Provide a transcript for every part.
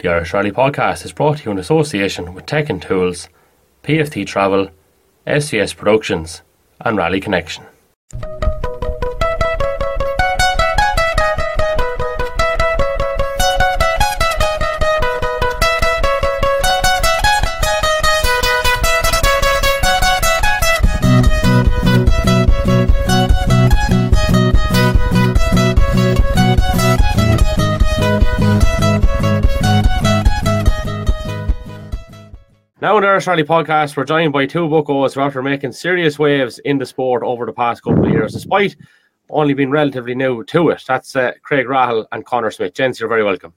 The Irish Rally Podcast is brought to you in association with Tech and Tools, PFT Travel, SVS Productions, and Rally Connection. Now in the Irish Rally podcast, we're joined by two buckos who after making serious waves in the sport over the past couple of years, despite only being relatively new to it. That's uh, Craig Rahill and Conor Smith. Gents, you're very welcome.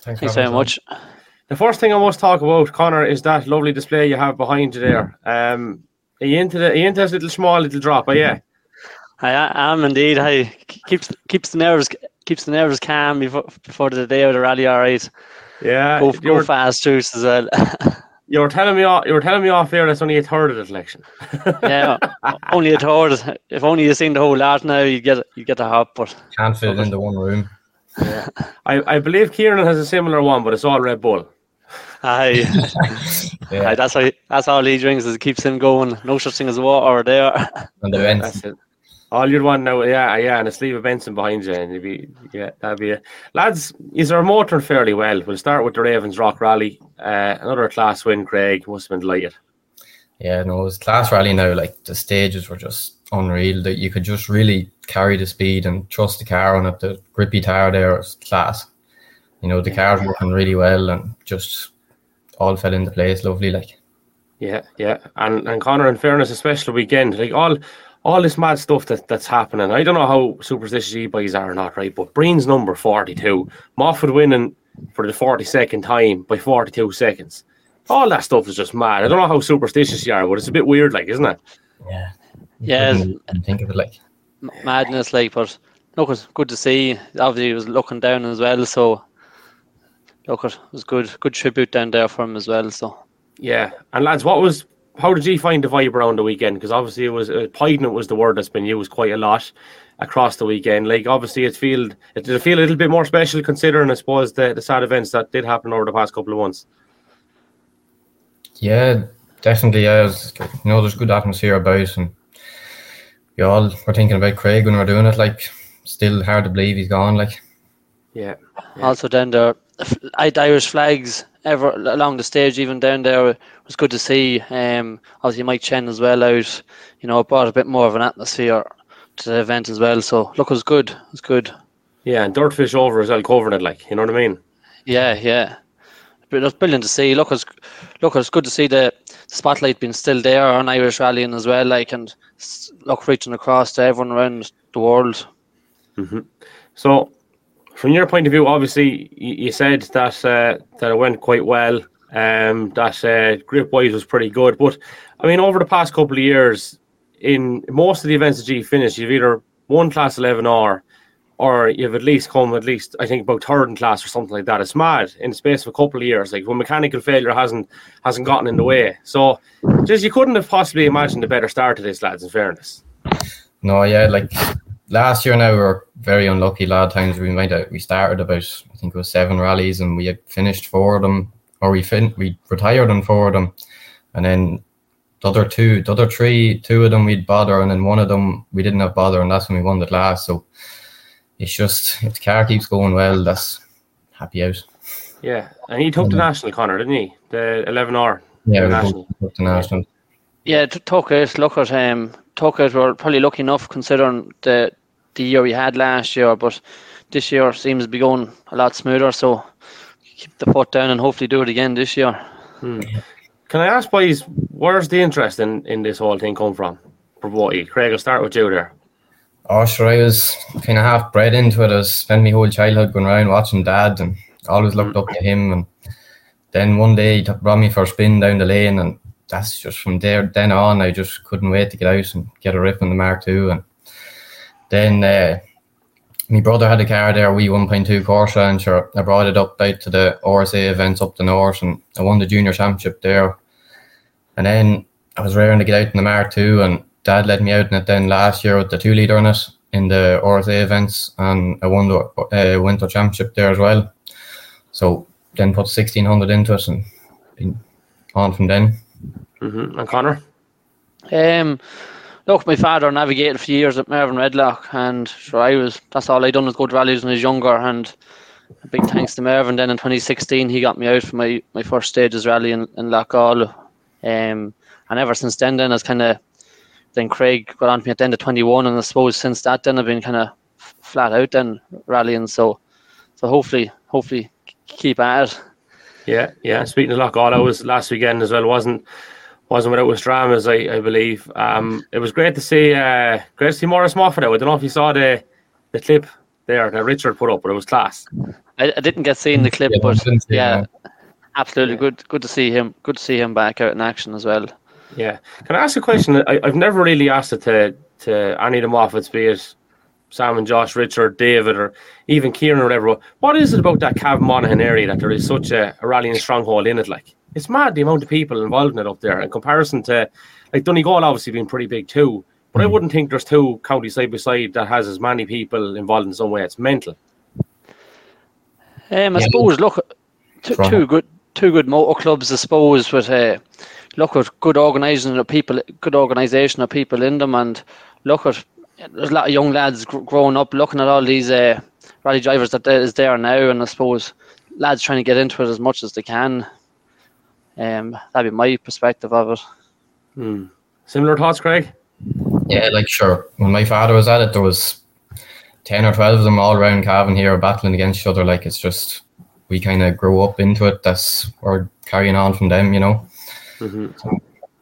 Thanks, Thanks very much. The first thing I must talk about, Conor, is that lovely display you have behind you there. Um, are you into the, are you into this little small little drop? Are you? I am indeed. I keeps keeps the nerves keeps the nerves calm before before the day of the rally. All right. Yeah. Go, go fast, Juice as well. You were telling me off, you were telling me off there that's only a third of the selection. yeah, only a third. If only you seen the whole lot now, you get you get the hop, but can't fit it into one room. Yeah. I, I believe Kieran has a similar one, but it's all Red Bull. Aye. yeah. Aye, that's how that's all he drinks is it keeps him going. No such thing as water there. And the vents. All you'd want now, yeah, yeah, and a sleeve of Benson behind you, and you'd be, yeah, that'd be it. Lads, is our motoring fairly well? We'll start with the Ravens Rock Rally. Uh, another class win, Craig. Must have been delighted. Yeah, no, it was class rally now. Like the stages were just unreal. That you could just really carry the speed and trust the car on it. The grippy tire there was class. You know, the car's working really well and just all fell into place. Lovely, like. Yeah, yeah, and and Conor, in fairness, especially weekend, like all all this mad stuff that, that's happening. I don't know how superstitious e-boys are or not, right? But Breen's number 42, Moffat winning for the 42nd time by 42 seconds. All that stuff is just mad. I don't know how superstitious you are, but it's a bit weird, like, isn't it? Yeah. Yeah. I think of it like madness, like, but look, it's good to see. Obviously, he was looking down as well, so look, it was good, good tribute down there for him as well. So yeah, and lads, what was how did you find the vibe around the weekend? Because obviously it was uh, poignant was the word that's been used quite a lot across the weekend. Like obviously it feel it did feel a little bit more special considering I suppose the, the sad events that did happen over the past couple of months. Yeah, definitely. Yeah, was, you know, there's good atmosphere about, and we all were thinking about Craig when we are doing it. Like, still hard to believe he's gone. Like, yeah. yeah. Also, then the Irish flags ever along the stage, even down there, it was good to see. Um, obviously Mike Chen as well out. You know, it brought a bit more of an atmosphere to the event as well. So look, it was good. It was good. Yeah, and Dirtfish over as well, covering it, like you know what I mean. Yeah, yeah. But it was brilliant to see. Look, it's look, it's good to see the, the spotlight being still there on Irish rallying as well, like and look reaching across to everyone around the world. Mm-hmm. So from your point of view, obviously you, said that uh, that it went quite well. Um, that uh, grip wise was pretty good, but I mean, over the past couple of years, in most of the events that you finished, you've either won class eleven or or you've at least come at least I think about third in class or something like that. It's mad in the space of a couple of years. Like when mechanical failure hasn't hasn't gotten in the way. So just you couldn't have possibly imagined a better start to this, lads. In fairness. No, yeah, like last year now we were very unlucky. A lot of times we might have, we started about I think it was seven rallies and we had finished four of them, or we fin we retired on four of them, and then the other two, the other three, two of them we'd bother, and then one of them we didn't have bother, and that's when we won the last. So it's just if the car keeps going well, that's happy out. Yeah, and he took the national, Conor, didn't he? The eleven R. Yeah, national. took the national. Yeah, took it. Look at um, took it. We're probably lucky enough considering the the year we had last year, but this year seems to be going a lot smoother. So keep the foot down and hopefully do it again this year. Hmm. Can I ask, boys, where's the interest in, in this whole thing come from? For what you, Craig, I'll start with you there. Oh, sure. I was kind of half bred into it. I spent my whole childhood going around watching dad and always looked up to him. And then one day he brought me for a spin down the lane, and that's just from there then on. I just couldn't wait to get out and get a rip on the Mark II. And then uh, my brother had a car there, we 1.2 Corsa, and sure, I brought it up out to the RSA events up the north, and I won the junior championship there. And then I was raring to get out in the Mark II, and Dad let me out in it then last year with the two liter in it in the RSA events, and I won the uh, winter championship there as well. So then put sixteen hundred into it and been on from then. Mm-hmm. And Conor? Um, look, my father navigated for years at Mervyn Redlock, and so I was that's all I done was go to rallies when I was younger. And big thanks to Mervyn. Then in 2016, he got me out for my, my first stages rally in, in Loughgall. Um, and ever since then, then it's kind of then Craig got on to me at the end of 21, and I suppose since that, then I've been kind of flat out then rallying. So, so hopefully, hopefully keep at it. Yeah, yeah. Speaking of Loughgall, I was last weekend as well. wasn't wasn't without with dramas, I, I believe. Um, it was great to see uh, great to see Morris Moffat. I don't know if you saw the the clip there that Richard put up, but it was class. I, I didn't get seeing the clip, Yeah, but yeah, that. absolutely Yeah. good. Good to see him. Good to see him back out in action as well. Yeah. Can I ask a question? I, I've never really asked it to, to any of the Moffats, be it Sam and Josh, Richard, David, or even Kieran or whatever. What is it about that Cav Monaghan area that there is such a, a rallying stronghold in it? Like, it's mad the amount of people involved in it up there in comparison to, like, Donegal obviously being pretty big too. But I Mm. wouldn't think there's two counties side by side that has as many people involved in some way. It's mental. Um, I Yeah. suppose look, two, two good two good motor clubs. I suppose with uh, look at good organisation of people, good organisation of people in them, and look at there's a lot of young lads gr- growing up looking at all these uh, rally drivers that is there now, and I suppose lads trying to get into it as much as they can. Um, that'd be my perspective of it. Hmm. Similar thoughts, Craig? Yeah, like sure. When my father was at it, there was ten or twelve of them all around Cavan here battling against each other. Like it's just we kind of grow up into it. That's we're carrying on from them, you know. hmm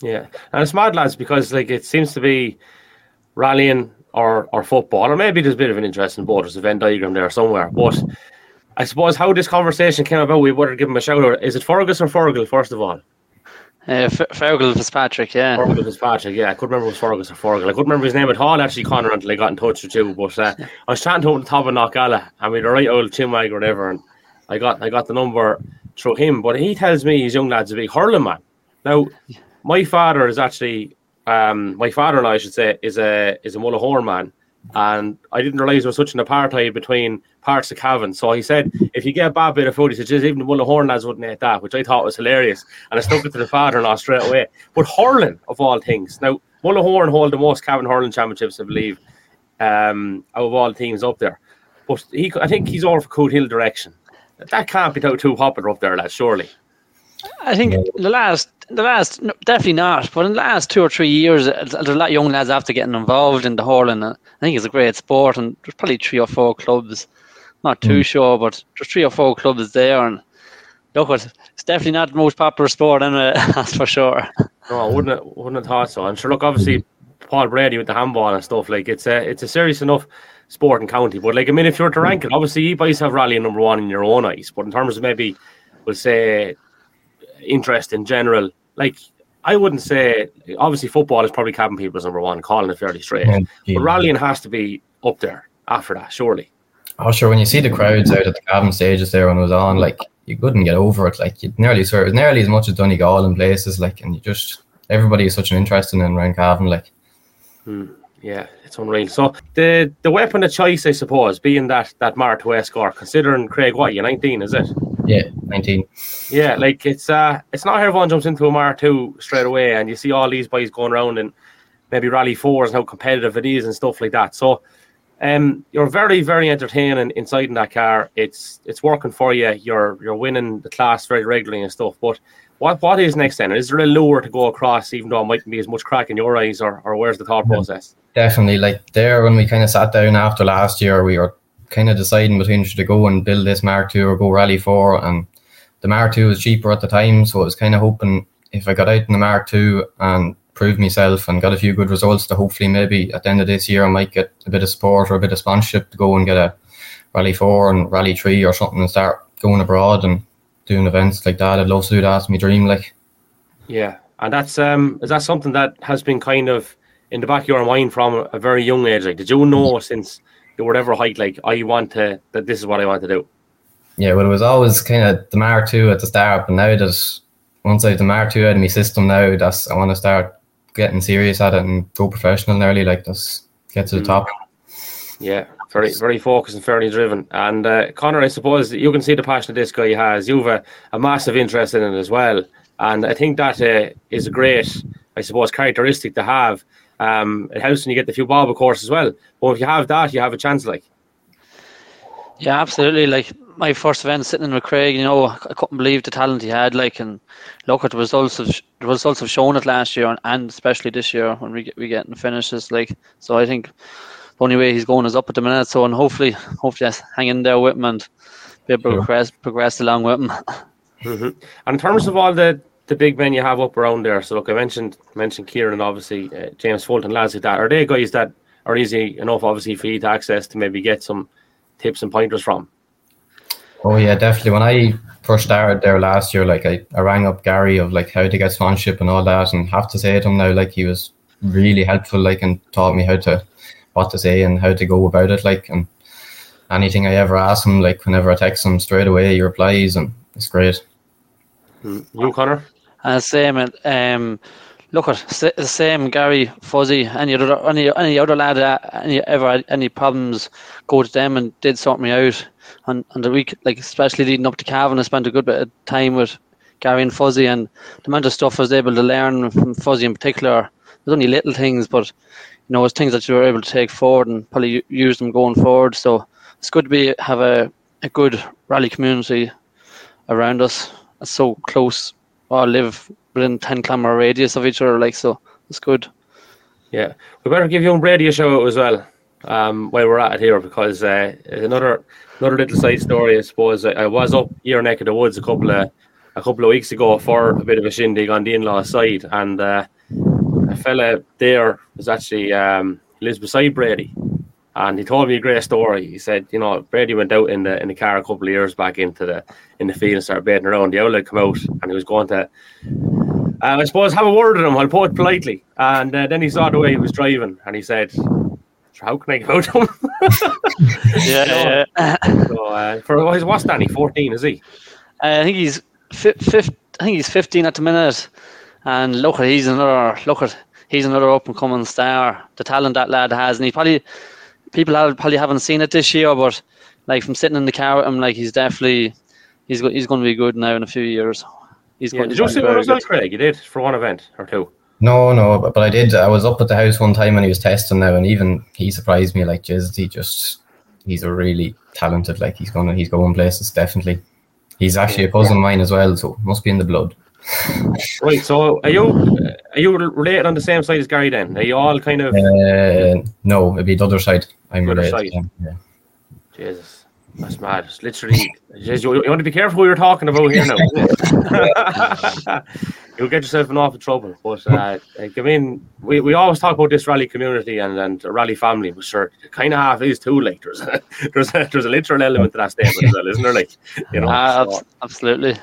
Yeah, and it's mad, lads, because like it seems to be rallying or or football, or maybe there's a bit of an interest in both. There's a Venn diagram there somewhere, but I suppose how this conversation came about, we better give him a shout out. Is it Fergus or Fergal, first of all? Uh, F- Fergal Fitzpatrick, yeah. Fergal Fitzpatrick, yeah. I couldn't remember if it was Fergus or Fergal. I couldn't remember his name at all, actually, Conor, until I got in touch with you. But uh, I was chatting to him at the top of Knockalla, and we had a right old chinwag or whatever, and I got I got the number through him. But he tells me his young lad's a big hurling man. Now, my father is actually, um, my father-in-law, I should say, is a is a Mullahorn man, and I didn't realize there was such an apartheid between parts of Cavan. So he said, if you get a bad bit of food, he said, "Just even the Mullahorn lads wouldn't eat that, which I thought was hilarious, and I stuck it to the father-in-law straight away. But hurling, of all things, now Mullahorn hold the most Cavan hurling championships, I believe, um, out of all teams up there. But he, I think he's all for Cootehill direction. That can't be too too popular up there, lads. Surely. I think the last, the last, no, definitely not. But in the last two or three years, uh, there's a lot of young lads after getting involved in the hurling. uh, I think it's a great sport, and there's probably three or four clubs. Not too sure, but there's three or four clubs there, and look, it's definitely not the most popular sport, anyway, that's for sure. No, I wouldn't have, wouldn't have thought so. And sure, look, obviously, Paul Brady with the handball and stuff like it's a it's a serious enough sport in county. But like, I mean, if you were to rank it, obviously, you guys have rallying number one in your own eyes. But in terms of maybe, we'll say, interest in general, like I wouldn't say. Obviously, football is probably Cavan people's number one, calling it fairly straight. Yeah. But rallying has to be up there after that, surely. Oh, sure. When you see the crowds out at the Cavan stages there when it was on, like you couldn't get over it. Like you'd nearly it was nearly as much as Donegal in places. Like, and you just everybody is such an interest in it around Cavan. Like, hmm, Yeah, it's unreal. So the the weapon of choice, I suppose, being that that Mark II Escort, considering Craig, what you nineteen, is it? Yeah, nineteen. Yeah, like it's uh it's not everyone jumps into a Mark II straight away, and you see all these boys going around and maybe rally fours and how competitive it is and stuff like that. So um you're very, very entertaining inside in that car. It's it's working for you. You're you're winning the class very regularly and stuff. But what what is next then? Is there a lure to go across, even though it mightn't be as much crack in your eyes, or, or where's the thought process? Definitely. Like there, when we kind of sat down after last year, we were kind of deciding between should to go and build this Mark II or go Rally 4. And the Mark II was cheaper at the time. So I was kind of hoping if I got out in the Mark II and proved myself and got a few good results, to hopefully maybe at the end of this year, I might get a bit of support or a bit of sponsorship to go and get a Rally 4 and Rally 3 or something and start going abroad and doing events like that. I'd love to do that. It's my dream. Like, Yeah, and that's um is that something that has been kind of in the back of your mind from a very young age? Like, did you know since you were ever height like I want to that this is what I want to do? Yeah, well, it was always kind of the Mark II at the start, but now that once I have the Mark II out of my system now, that's I want to start getting serious at it and go professional nearly, like that's get to the Mm. top. Yeah, Very, very focused and fairly driven. And uh, Conor, I suppose you can see the passion that this guy has. You've a, a massive interest in it as well, and I think that uh, is a great, I suppose, characteristic to have. Um, it helps when you get the few bob, of course, as well. But if you have that, you have a chance. Like, yeah, absolutely. Like my first event sitting in with Craig, you know, I couldn't believe the talent he had. Like, and look at the results of the results have shown it last year, and, and especially this year when we get we get in finishes. Like, so I think the only way he's going is up at the minute. So, and hopefully, hopefully, just hang in there with him and be able to progress, progress along with him. Mm-hmm. And in terms of all the the big men you have up around there, so look, I mentioned mentioned Kieran, obviously uh, James Fulton, lads like that. Are they guys that are easy enough, obviously, for you to access to maybe get some tips and pointers from? Oh yeah, definitely. When I first started there last year, like I, I rang up Gary of like how to get sponsorship and all that, and have to say to him now, like he was really helpful, like and taught me how to what to say and how to go about it, like and anything I ever ask him, like whenever I text him straight away, he replies, and it's great. Mm. You, Conor? And same, um, look at same Gary Fuzzy, any other any any other lad that any ever any problems, go to them and did sort me out. And on the week, like especially leading up to Cavan, I spent a good bit of time with Gary and Fuzzy, and the amount of stuff I was able to learn from Fuzzy in particular. There's only little things, but you know, it's things that you were able to take forward and probably use them going forward. So it's good to be have a, a good rally community around us. It's so close. All live within ten kilometer radius of each other, like so. It's good. Yeah, we better give you a show out as well. Um, while we're at it here, because uh, another another little side story, I suppose. I, I was up here neck of the woods a couple of a couple of weeks ago for a bit of a shindig on the in-law side, and uh, a fella there was actually um, lives beside Brady, and he told me a great story. He said, you know, Brady went out in the in the car a couple of years back into the in the field and started baiting around. The outlet come out, and he was going to, uh, I suppose, have a word with him. I'll put it politely. And uh, then he saw the way he was driving, and he said, "How can I go out of him?" yeah. yeah. so, uh, for what's Danny? Fourteen, is he? I think he's fi- fifth. I think he's fifteen at the minute. And look at he's another look at he's another up and coming star. The talent that lad has, and he probably people have, probably haven't seen it this year, but like from sitting in the car with him, like he's definitely he's go, he's going to be good now in a few years. He's yeah. going Did you see what result, Craig? You did for one event or two. No, no, but, but I did. I was up at the house one time when he was testing now, and even he surprised me. Like, just he just he's a really talented. Like he's gonna he's going places definitely. He's actually a cousin of mine as well, so must be in the blood. Right. So are you are you related on the same side as Gary? Then are you all kind of? Uh, no, it'd be the other side. I'm The other related. side. to him, Yeah. Jesus, that's mad. It's literally, Jesus, you, you want to be careful who you're talking about here now. You'll get yourself in awful trouble. But uh, I mean, we, we always talk about this rally community and, and a rally family, but sure, kind of half is too. Like, there's a, there's a, there's a literal element to that statement as well, isn't there? Like, you know, Ah, so, absolutely.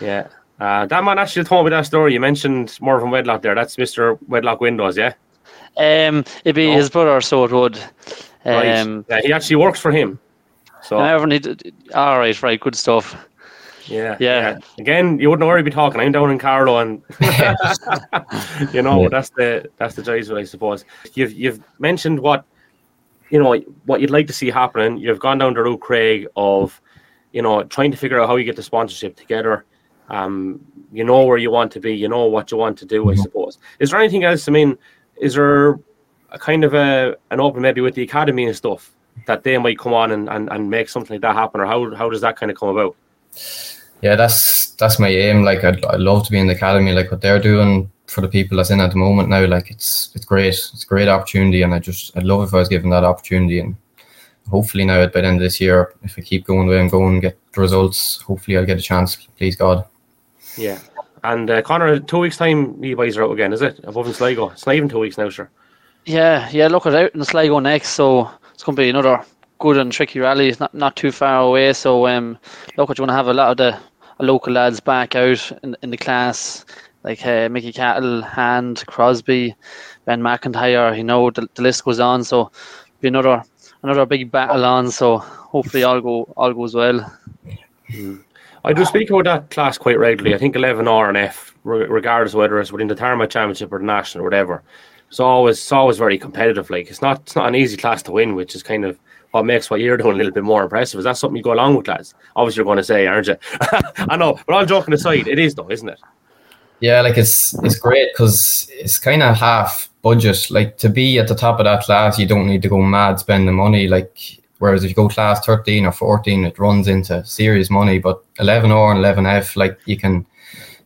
yeah. Uh, that man actually told me that story. You mentioned more from Wedlock there. That's Mr. Wedlock Windows, yeah? Um, it'd be Oh. his brother, so it would. Right. Um, yeah, he actually works for him. So, however, need, all right, right, good stuff. Yeah, Yeah. Again, you wouldn't know where he'd be talking. I'm down in Carlow, and you know Yeah. that's the that's the joys of it, I suppose. You've you've mentioned what you know what you'd like to see happening. You've gone down the route, Craig, of you know trying to figure out how you get the sponsorship together. Um, you know where you want to be. You know what you want to do. I Mhm. suppose. Is there anything else? I mean, is there a kind of a an open maybe with the academy and stuff that they might come on and, and, and make something like that happen, or how how does that kind of come about? Yeah, that's that's my aim. Like, I'd, I'd love to be in the academy, like what they're doing for the people that's in at the moment now. Like, it's it's great. It's a great opportunity, and I just I'd love if I was given that opportunity. And hopefully now by the end of this year, if I keep going the way I'm going, get the results. Hopefully, I'll get a chance. Please God. Yeah. And uh, Conor, two weeks' time, you boys are out again, is it? Above in Sligo. It's not even two weeks now, sure. Yeah, yeah. Look, it's out in Sligo next, so it's going to be another good and tricky rally. It's not not too far away, so um, look, you want to have a lot of the local lads back out in, in the class, like uh, Mickey Cattle, Hand, Crosby, Ben McIntyre. You know, the, the list goes on. So be another another big battle on. So hopefully all go all goes well. I do speak about that class quite regularly. I think 11 R and F, regardless whether it's within the Tarmac Championship or the National or whatever, it's always it's always very competitive. Like it's not it's not an easy class to win, which is kind of what makes what you're doing a little bit more impressive. Is that something you go along with, lads? Obviously, you're going to say, aren't you? I know, but all joking aside, it is though, isn't it? Yeah, like it's it's great because it's kind of half budget. Like to be at the top of that class, you don't need to go mad spending money. Like whereas if you go class thirteen or fourteen, it runs into serious money. But eleven R and eleven F, like you can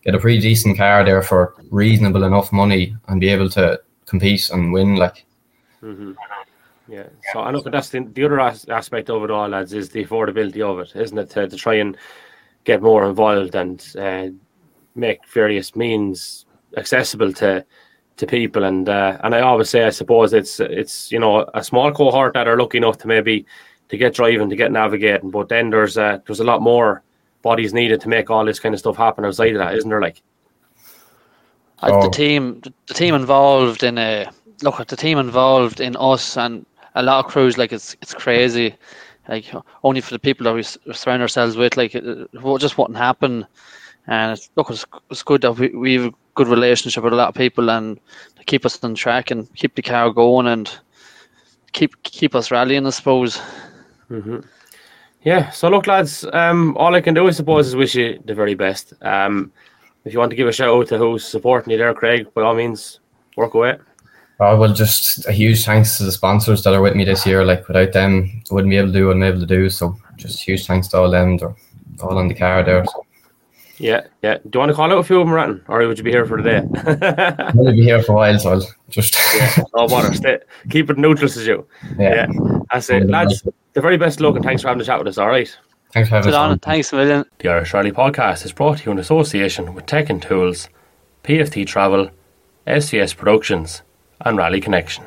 get a pretty decent car there for reasonable enough money and be able to compete and win. Like, mm-hmm. yeah. So I know that's the, the other as- aspect of it all, lads, is the affordability of it, isn't it? To, to try and get more involved and uh, make various means accessible to to people. And uh, and I always say I suppose it's it's you know a small cohort that are lucky enough to maybe to get driving to get navigating. But then there's uh, there's a lot more bodies needed to make all this kind of stuff happen outside of that isn't there? Like oh. the team the team involved in a look at the team involved in us and a lot of crews like it's it's crazy. Like only for the people that we surround ourselves with like it, it just wouldn't happen. And it's, look, it's, it's good that we, we have a good relationship with a lot of people and keep us on track and keep the car going and keep keep us rallying, I suppose. Mm-hmm. Yeah. So look, lads. Um, all I can do, I suppose, is wish you the very best. Um, if you want to give a shout out to who's supporting you there, Craig, by all means, work away. Oh, well, just a huge thanks to the sponsors that are with me this year. Like without them, I wouldn't be able to do what I'm able to do. So just huge thanks to all them. They're all on the car there. So. Yeah, yeah. Do you want to call out a few of them, Ratton, or would you be here for the day? I'll be here for a while, so I'll just yeah. Oh, bother. Stay, keep it neutral as you. Yeah, yeah. that's it, lads. The very best luck, and thanks for having the chat with us. All right. Thanks for having us. Thanks a million. The Irish Rally Podcast is brought to you in association with Tech and Tools, PFT Travel, SCS Productions, and Rally Connection.